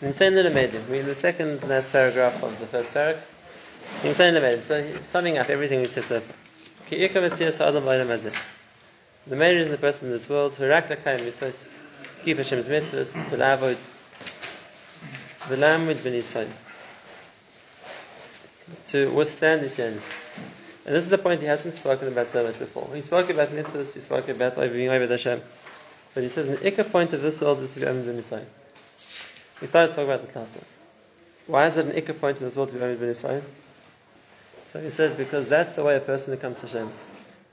We're in the second last paragraph of the first paragraph. Insane So summing up everything we said so far. The main reason the person in this world, keep Hashem's mitzvahs, the avoid, the lamud b'nisayin, to withstand the sins. And this is a point he hasn't spoken about so much before. He spoke about mitzvahs, he spoke about being over Hashem. But he says an ikka point of this world is to be Amid b'nisayin. We started talking about this last time. Why is it an ikka point in this world to be Amid b'nisayin? So he said, because that's the way a person comes to Shemus.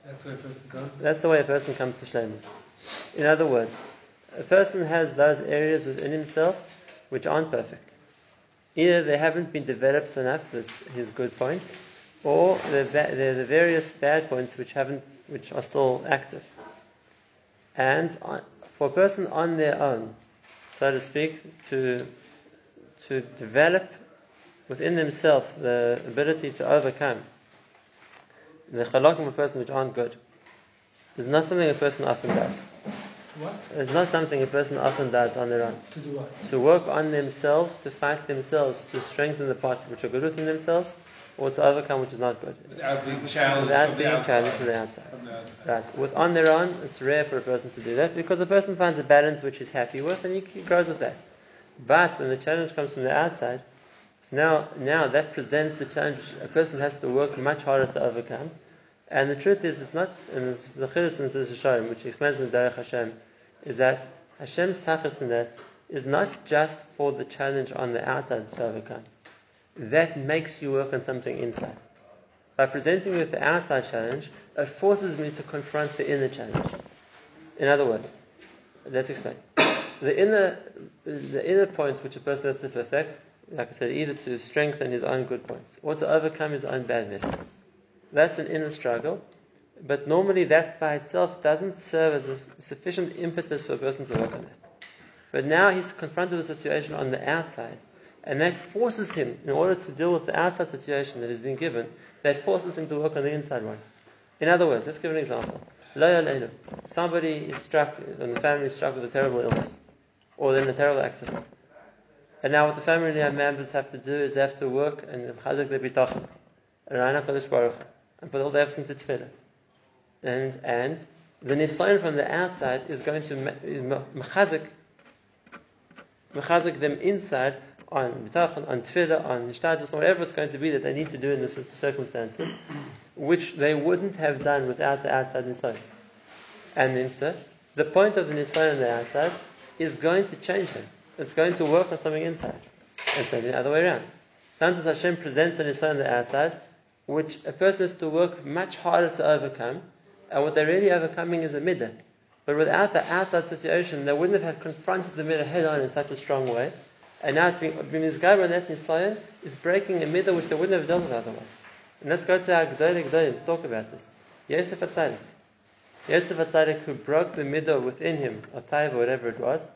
That's the way a person comes? That's the way a person comes to Shemus. In other words, a person has those areas within himself which aren't perfect. Either they haven't been developed enough, that's his good points, or they're, they're the various bad points which haven't, which are still active. And uh, for a person on their own, so to speak, to to develop within themselves the ability to overcome the chalakim of a person which aren't good is not something a person often does. What? It's not something a person often does on their own. To do what? To work on themselves, to fight themselves, to strengthen the parts which are good within themselves, or to overcome which is not good. Without being challenged, Without from, being the challenged from the outside. From the outside. Right. With on their own, it's rare for a person to do that because a person finds a balance which he's happy with and he, grows with that. But when the challenge comes from the outside, so now, now that presents the challenge a person has to work much harder to overcome. And the truth is, it's not, and is the Chiddush in Sishayim, which explains in Derech Hashem, is that Hashem's tachas in that is not just for the challenge on the outside to overcome. That makes you work on something inside. By presenting me with the outside challenge, it forces me to confront the inner challenge. In other words, let's explain. The inner, the inner point which a person has to perfect, like I said, either to strengthen his own good points or to overcome his own badness. That's an inner struggle, but normally that by itself doesn't serve as a sufficient impetus for a person to work on it. But now he's confronted with a situation on the outside, and that forces him, in order to deal with the outside situation that has been given, that forces him to work on the inside one. In other words, let's give an example. Somebody is struck, and the family is struck with a terrible illness, or then a terrible accident. And now what the family members have to do is they have to work and chazak their bitachon, and put all the efforts into tefillah. And, and the nisayon from the outside is going to mechazik, mechazik them inside on bitachon, on tefillah, on nishtadus, whatever it's going to be that they need to do in the circumstances, which they wouldn't have done without the outside nisayon. And then, so, the point of the nisayon on the outside is going to change them. It's going to work on something inside. And so the other way around. Sometimes Hashem presents the nisayon on the outside, which a person has to work much harder to overcome, and what they're really overcoming is a midah. But without the outside situation, they wouldn't have confronted the midah head on in such a strong way. And now being and that Nisayan is breaking a midah which they wouldn't have dealt with otherwise. And let's go to our G'day G'day to talk about this. Yosef Atzadik. Yosef Atzadik who broke the midah within him, of Taiva, whatever it was,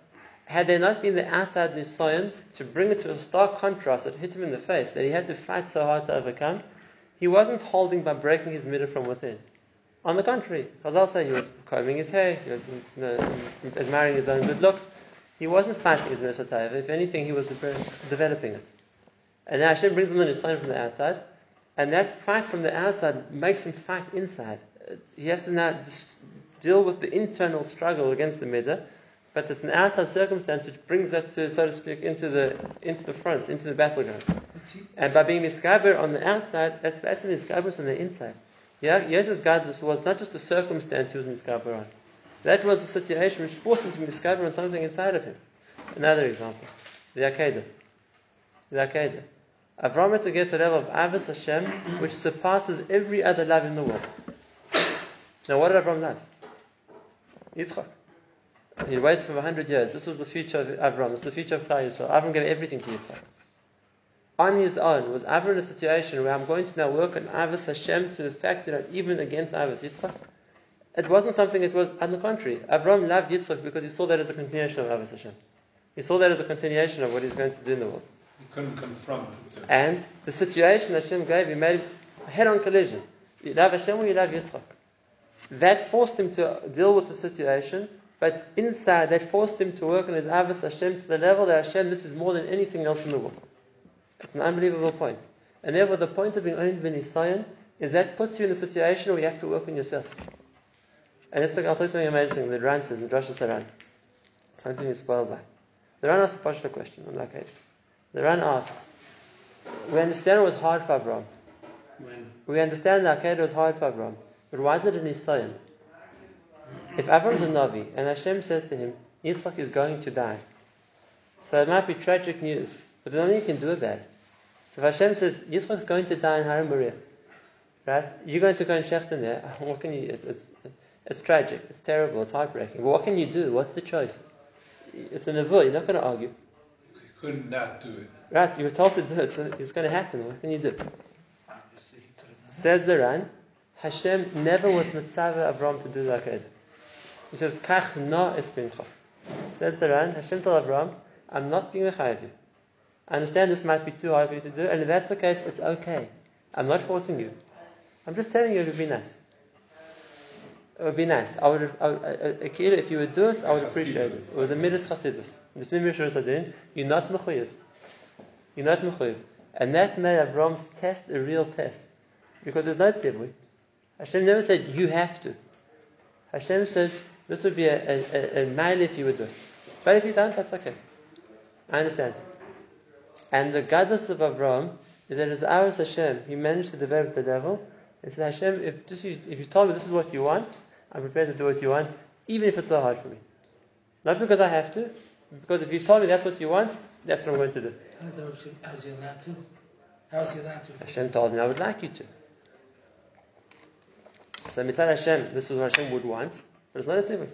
had there not been the outside Nisayan to bring it to a stark contrast that hit him in the face, that he had to fight so hard to overcome, he wasn't holding by breaking his midah from within. On the contrary, Chazal say he was combing his hair, he was you know, admiring his own good looks. He wasn't fighting his midah If anything, he was developing it. And now Hashem brings him the sign from the outside, and that fight from the outside makes him fight inside. He has to now deal with the internal struggle against the midah, but it's an outside circumstance which brings that to, so to speak, into the into the front, into the battleground. And by being miskaber on the outside, that's that's miskaber on the inside. Yeah, Yosef's godless was not just a circumstance he was miskaber on. That was a situation which forced him to miskaber on something inside of him. Another example, the Akedah. The Akedah. Avram had to get to the level of Ahavas Hashem, which surpasses every other love in the world. Now, what did Avram love? Yitzchak. He waited for 100 years. This was the future of Avram. This was the future of Klal Yisrael. Avram gave everything to Yitzchak. On his own, was Avram in a situation where I'm going to now work on Ahavas Hashem to the fact that I'm even against Ahavas Yitzchak? It wasn't something that was, on the contrary. Avram loved Yitzchak because he saw that as a continuation of Ahavas Hashem. He saw that as a continuation of what he's going to do in the world. He couldn't confront it. And the situation Hashem gave, he made a head-on collision. You love Hashem or you love Yitzchak? That forced him to deal with the situation But inside, that forced him to work on his Ahavas Hashem to the level that Hashem, this is more than anything else in the world. It's an unbelievable point. And therefore, the point of being owned by Nisayan is that puts you in a situation where you have to work on yourself. And this, I'll tell you something amazing. The Ran says in Rosh Hashanah, something is spoiled by. The Ran asks a partial question on that page. The Ran asks, we understand it was hard for Abraham. When? We understand that Akedah was hard for Abraham. But why is it an Nisayan? If Abraham's a Navi and Hashem says to him, Yitzchak is going to die, so it might be tragic news, but there's nothing you can do about it. So if Hashem says, Yitzchak is going to die in Har Moriah, right? You're going to go and shechten there. What can you? It's, it's, it's tragic. It's terrible. It's heartbreaking. But what can you do? What's the choice? It's a nevuah. You're not going to argue, You could not do it. right? You were told to do it, so it's going to happen. What can you do? Obviously, he could have done Says the Ran, Hashem never was mitzvah Avram to do the Akedah. He says, Kach no espincha. Says the Ran, Hashem told Avram, I'm not being mechayiv you. I understand this might be too hard for you to do, and if that's the case, it's okay. I'm not forcing you. I'm just telling you to be nice. It would be nice. I would, I would, uh, if you would do it, I would appreciate it. It was a midas chasidus. The Tmim Yisrael you're not mechayiv. You're not mechayiv. And that made Avram's test a real test. Because there's no tzivui. Hashem never said, you have to. Hashem says, this would be a, a, a, a mile if you would do it. But if you don't, that's okay. I understand. And the goddess of Avram is that as ours Hashem, he managed to develop the devil. He said, Hashem, if, this if you told me this is what you want, I'm prepared to do what you want, even if it's so hard for me. Not because I have to, because if you've told me that's what you want, that's what I'm going to do. How is, that, actually- how is he allowed to? How is he allowed to? Hashem told me I would like you to. So mitzvah Hashem, this is what Hashem would want, but it's not a tzivui.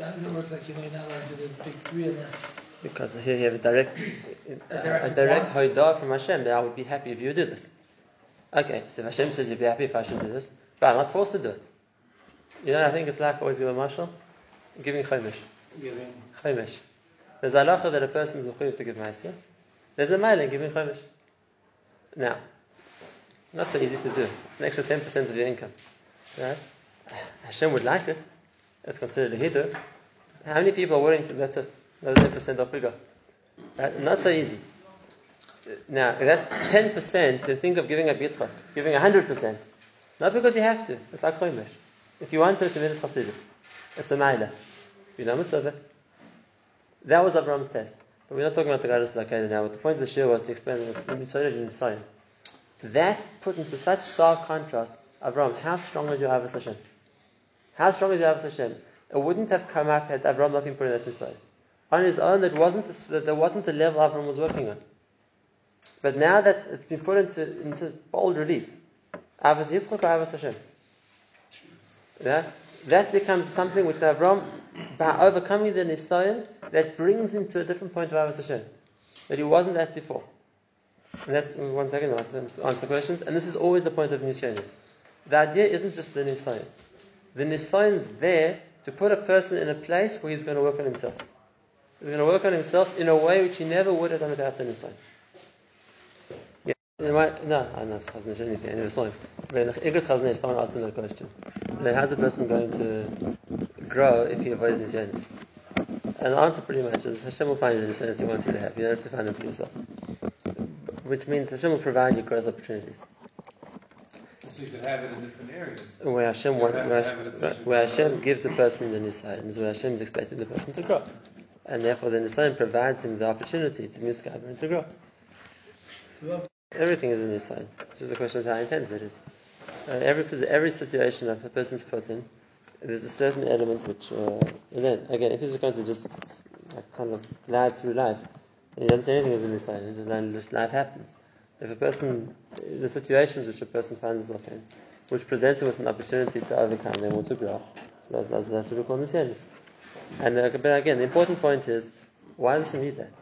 How does it work like you know you're not allowed to do the big three unless Because here you have a direct, a, direct direct want. hoidah from Hashem that I would be happy if you do this. Okay, so if Hashem says you'd be happy if I should do this, but I'm not forced to do it. You know, I think it's like always give a marshal, giving chaimish. Giving. Chaimish. There's a halacha that a person is mechuyev to give ma'aser. There's a mile in giving chaimish. Now, not so easy to do. It's an extra 10% of your income. Right? Hashem would like it. It's considered a hidur. How many people are willing to, that's it, another 10% off we go. Right? Not so easy. Now, if that's 10%, then think of giving a Yitzchak, giving 100%. Not because you have to. It's like chaimish. If you want to, it's a mitzvah chasidus. It's a maila. You know mitzvah. That was Abraham's test. But we're not talking about the Gadol Lakeda now. But the point of the shir was to explain the mitzvah in Zion. That put into such stark contrast, Abraham, how strong is your Ahavas Hashem? How strong is your Ahavas Hashem? It wouldn't have come up had Abraham not been put in that mitzvah. On his own, that wasn't the, that wasn't the level Abraham was working on. But now that it's been put into, into bold relief, Ahavas Yitzchak or Ahavas Hashem? That, that becomes something which Avram, by overcoming the Nisayan, that brings him to a different point of Ahavas Hashem. That he wasn't at before. And that's, mm, one second, I'll answer, answer questions. And this is always the point of Nisayanis. The idea isn't just the Nisayan. The Nisayan's there to put a person in a place where he's going to work on himself. He's going to work on himself in a way which he never would have done without the Nisayan. Yeah. You might- No, I know, Chazon Ish, anything, any of the songs. But in the Igros Chazon Ish, someone asked another question. Then how's a person going to grow if he avoids Nisyanis? And the answer pretty much is Hashem will find you the Nisyanis he wants you to have. You don't have to find them for yourself. Which means Hashem will provide you growth opportunities. So you could have it in different areas. Where Hashem, You wants, where, have it at such a where Hashem gives the person the Nisyanis, where Hashem is expecting the person to grow. And therefore the Nisyan provides him the opportunity to move Skabra and to grow. Everything is in his sign. It's just a question of how intense it is. Uh, every every situation that a person's put in, there's a certain element which, uh, then again, if he's going to just like, kind of glide through life, he doesn't say anything the sign. And then just life happens. If a person, the situations which a person finds himself in, which present him with an opportunity to overcome them or to grow, so that's, that's, that's what we call nisyanis. And uh, but again, the important point is, why does he need that?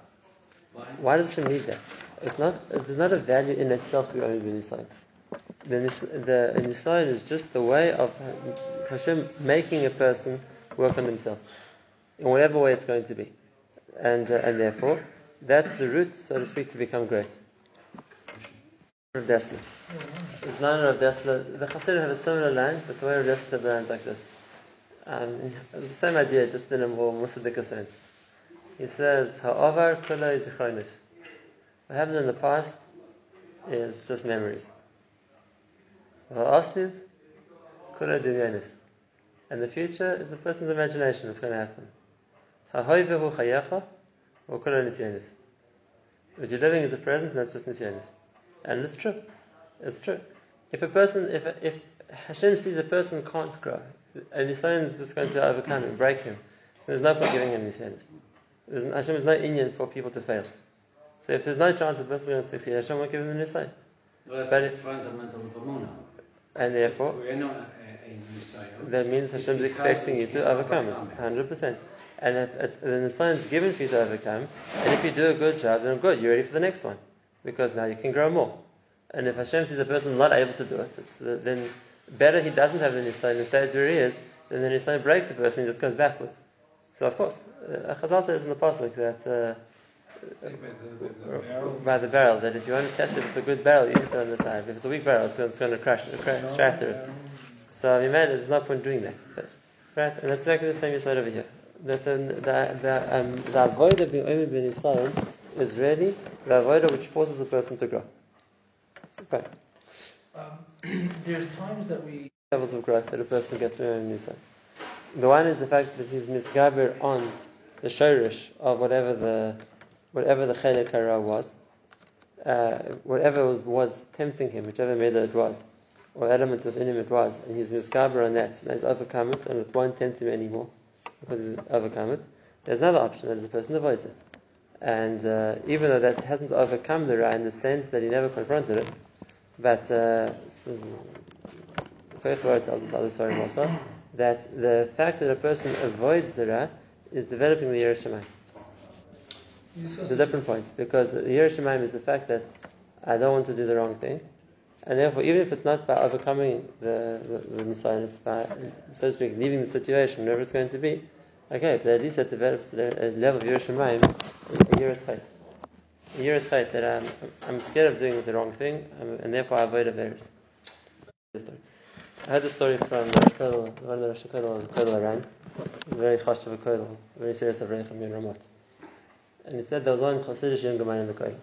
Why does Hashem need that? It's not. There's not a value in itself to be only in Nisayan. The the is just the way of Hashem making a person work on himself in whatever way it's going to be, and uh, and therefore that's the route, so to speak, to become great. Rav Dessler. It's not Rav Dessler. The Hasidim have a similar line, but the way Rav Dessler said the line is like this. Um, the same idea, just in a more Musadika sense. He says, Ha'avar kula zichronis. What happened in the past is just memories. Ha'asid kula dimyonis. And the future is a person's imagination that's going to happen. Ha'hoivehu chayecha or kula nisyonis. What you're living is a present, and that's just nisyonis. And it's true. It's true. If a person, if, if Hashem sees a person can't grow, and Nisayan is just going to overcome him, break him, so there's no point giving him Nisayanis. Hashem is no Indian for people to fail. So if there's no chance a person is going to succeed, Hashem won't give him the Nisayan. Well, But that's fundamental of. And therefore, a, a Messiah. that means It's Hashem's because expecting you to overcome it, 100%. And if it's, then the sign's given for you to overcome, and if you do a good job, then good, you're ready for the next one. Because now you can grow more. And if Hashem sees a person not able to do it, it's, uh, then better he doesn't have the Nisayan and stays where he is, then the Nisayan breaks the person and just goes backwards. So of course, uh, Chazal says in the Pasuk that uh, by the, barrel. by the barrel, that if you want to test if it's a good barrel, you hit it on the side. If it's a weak barrel, it's going, it's going to crash, crash shatter it. So we made it, there's no point doing that. But, right, and that's exactly the same you said over here. That the the the um, the avodah being only ben Yisrael is really the avodah which forces a person to grow. Right. Um, there's times that we Levels of growth that a person gets in Nisa. The one is the fact that he's misgaber on the shorish of whatever the whatever the chelek hara was, uh, whatever was tempting him, whichever midah it was, or element within him it was, and he's misgaber on that, and he's overcome it, and it won't tempt him anymore because he's overcome it. There's another option that is the person avoids it, and uh, even though that hasn't overcome the ra in the sense that he never confronted it, but uh, tells us other story also that the fact that a person avoids the ra is developing the Yiras Shamayim. It's a different point because the Yiras Shamayim is the fact that I don't want to do the wrong thing, and therefore, even if it's not by overcoming the the, the Messiah, it's by so to speak leaving the situation, wherever it's going to be. Okay, but at least it develops a level of Yiras Shamayim, a Yerus Chait. Chait that I'm, I'm scared of doing the wrong thing, um, and therefore I avoid Averis. I heard a story from one of the Rosh Kodal, Kodal Aran, very chosh of a Kodal, very serious of Reichem in Ramot. And he said there was one Chassidish young man in the Kodal.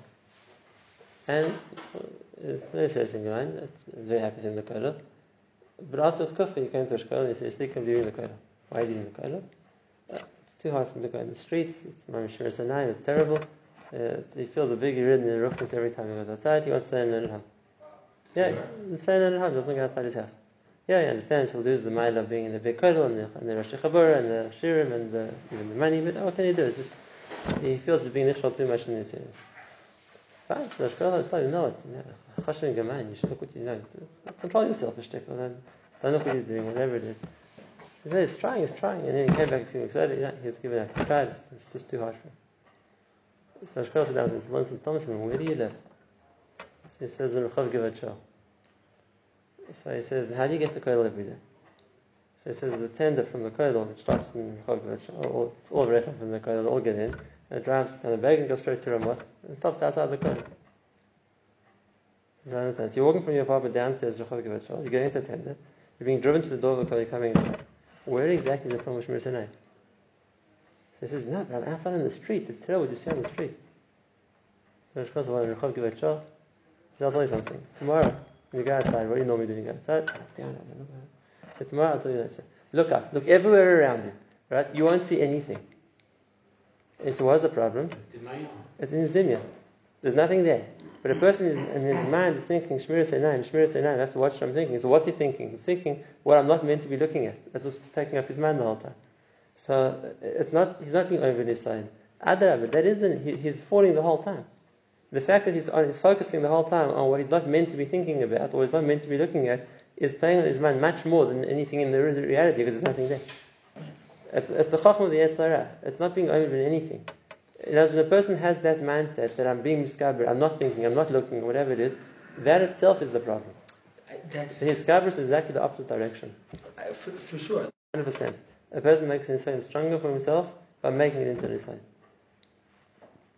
And it's very serious young man, it's very happy to in the Kodal. But after his coffee, he came to Kodal and he said, thinking of leaving the Kodal. Why are you leaving the Kodal? Uh, it's too hard for him to go in the streets, it's Mamish Sanayim, it's terrible. Uh, it's, he feels a big rid in the roughness every time he goes outside, he wants to stay in Leonard Ham. Yeah, stay in Ham, doesn't go outside his house. Yeah, he understands he'll lose the mile of being in the big kodel and the, and the Rosh Chabur and the Shirim and the, even the money, but what can he do? It's just, he feels he's being nichshal too much in these areas. Fine, so Kodal will tell you, no, it, you Gaman, you should look what you're doing. Control yourself, a shtickle, and don't look what you're doing, whatever it is. He said, he's trying, he's trying, and then he came back a few weeks later, yeah, he's given up. He tried, it's, it's just too hard for him. So Kodal sat down with him, and Thomas, where do you live? So he says, in Rechav Givat Shaul. So he says, how do you get to Koil every day? So he says, there's a tender from the Koil which starts in Chogvach, all, all Rechem from the Koil, all get in, and it drives down the bag and goes straight to Ramot, and stops outside the Koil. Does that understand? So you're walking from your apartment downstairs to Chogvach, you're going into tender, you're being driven to the door of the Koil, you're coming inside. Where exactly is the Promosh Mirsanai? So he says, no, but I'm outside in the street, it's terrible to see on the street. So Rosh Kodesh, Rechav Givat Shaul, I'll tell you something. Tomorrow, when you go outside, what do you normally do you go outside? Down, look up. So tomorrow I'll tell you that. Look up, look everywhere around you. Right? You won't see anything. And so what's the problem? It's in his dunya. There's nothing there. But a person is, in his mind is thinking, Shmir Seinayim, Shmir Seinayim, I have to watch what I'm thinking. So what's he thinking? He's thinking what I'm not meant to be looking at. That's what's taking up his mind the whole time. So it's not, he's not being over Nisrael. Adra, but that isn't, he, he's falling the whole time. The fact that he's, on, he's focusing the whole time on what he's not meant to be thinking about or he's not meant to be looking at is playing on his mind much more than anything in the reality because there's nothing there. It's, it's the chachma of the Yetzirah. It's not being over in anything. You know, when a person has that mindset that I'm being discovered, I'm not thinking, I'm not looking, whatever it is, that itself is the problem. that's So his skaber is exactly the opposite direction. uh, for, for sure. 100%. A person makes himself stronger for himself by making it into an Nisayan.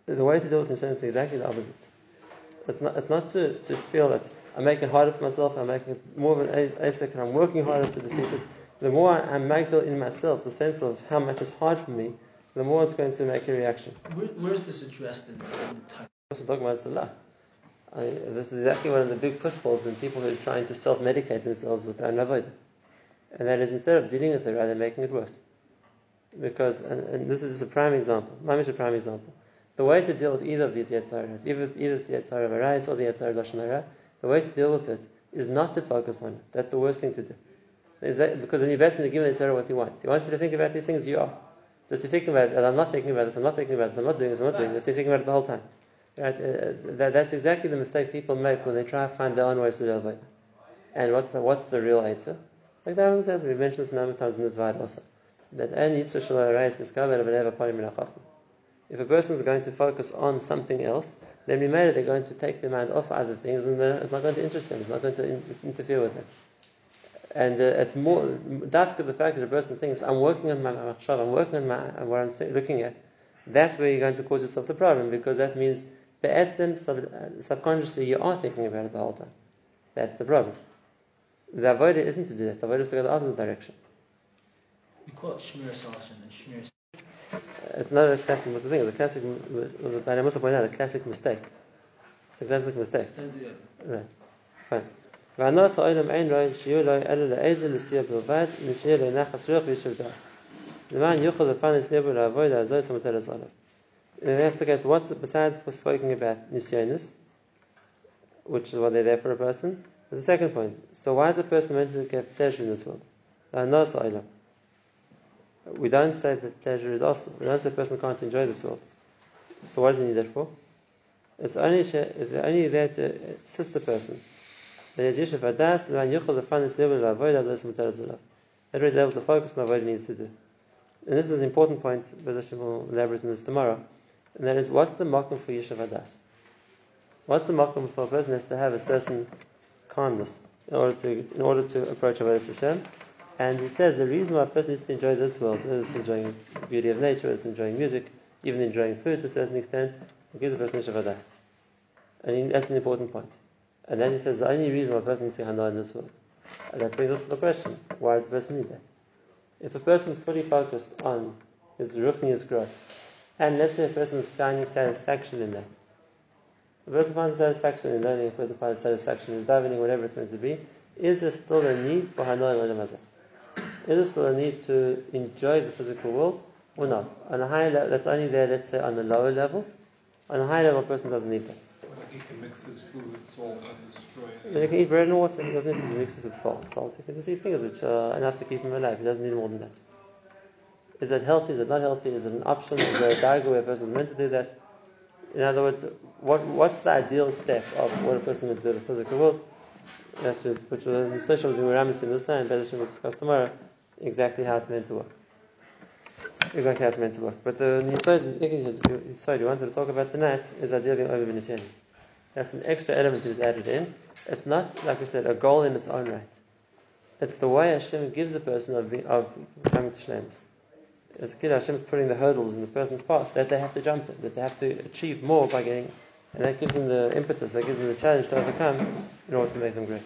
The way to deal with Nisayan is exactly the opposite. It's not, it's not to, to feel that I'm making it harder for myself, I'm making it more of an asek, and I'm working harder to defeat it. the more I'm magdal in myself, the sense of how much is hard for me, the more it's going to make a reaction. Where, where is this addressed in, in the also talking about lot. I, this is exactly one of the big pitfalls in people who are trying to self-medicate themselves with their avodah. And that is instead of dealing with it, rather making it worse. Because, and, and this is just a prime example, Mamish a prime example. The way to deal with either of these Yetzaras, either, either the Yetzer Hara of Arais or the Yetzer Hara of Lashon Hara, the way to deal with it is not to focus on it. That's the worst thing to do. That, because then you're giving the Yetzer Hara what he wants. He wants you to think about these things, you are. Just you're thinking about it, and I'm not thinking about this, I'm not thinking about this, I'm not doing this, I'm not doing this, you're thinking about it the whole time. Right? Uh, that, that's exactly the mistake people make when they try to find their own ways to deal with it. And what's the, what's the real answer? Like the Rambam says, we've mentioned this a number of times in this Vayat also. That any Yitzhak Shalom Reis Miskaber Min If a person is going to focus on something else, then it they're going to take their mind off other things and it's not going to interest them, it's not going to in, interfere with them. And uh, it's more, dafka the fact that a person thinks, I'm working on my machshav, I'm working on, my, what I'm looking at, that's where you're going to cause yourself the problem because that means sub, subconsciously you are thinking about it the whole time. That's the problem. The avodah isn't to do that, the avodah is to go the opposite direction. We call and it's not a classic mistake. thing. It's a classic. But I must point out a classic mistake. It's a classic mistake. No. Fine. ועنا صائلم عين راي شيو لاي ألا لأيز لسيا بلباد نشيا لناخ سرق بيشب داس لمن يأخذ الفان يسلب ولا avoid أزاي سمتلا صالح And that's the case. What's besides for speaking about nisyanus, which is what they're there for a person? There's a second point. So why is a person meant to get pleasure in this world? I know we don't say that pleasure is awesome. We don't say a person can't enjoy this world. So what does he need that for? It's only, it's only there to assist the person. That he's able to focus on what he needs to do. And this is an important point, but Hashem will elaborate on this tomorrow. And that is, what's the makom for Yishav Adas? What's the makom for a person has to have a certain calmness in order to in order to approach Avodah Hashem? And he says the reason why a person needs to enjoy this world is enjoying beauty of nature, whether it's enjoying music, even enjoying food to a certain extent, it gives a person Yishav Adas. And that's an important point. And then he says the only reason why a person needs to handle in this world. And that brings us to the question, why does a person need that? If a person is fully focused on his ruchnius growth, and let's say a person is finding satisfaction in that, a person finds satisfaction in learning, a person finds satisfaction in davening, whatever it's meant to be, is there still a need for Hanoi Olam Hazeh? Is there still a need to enjoy the physical world or not? On a higher level, that's only there, let's say, on a lower level. On a higher level, a person doesn't need that. He can mix his food with salt and destroy it. Then he can eat bread and water. He doesn't need to mix it with salt. He can just eat things which are enough to keep him alive. He doesn't need more than that. Is that healthy? Is it not healthy? Is it an option? Is there a daiga where a person is meant to do that? In other words, what, what's the ideal step of what a person is meant to do in the physical world? That is, which the social Ramish to understand, better we'll discuss tomorrow, exactly how it's meant to work. Exactly how it's meant to work. But the Yisod you wanted to talk about tonight is idea of being over Vinicianis. That's an extra element that is added in. It's not, like I said, a goal in its own right. It's the way Hashem gives a person of, of coming to Shlemus. As a kid, Hashem is putting the hurdles in the person's path that they have to jump in, that they have to achieve more by getting, and that gives them the impetus, that gives them the challenge to overcome in order to make them great.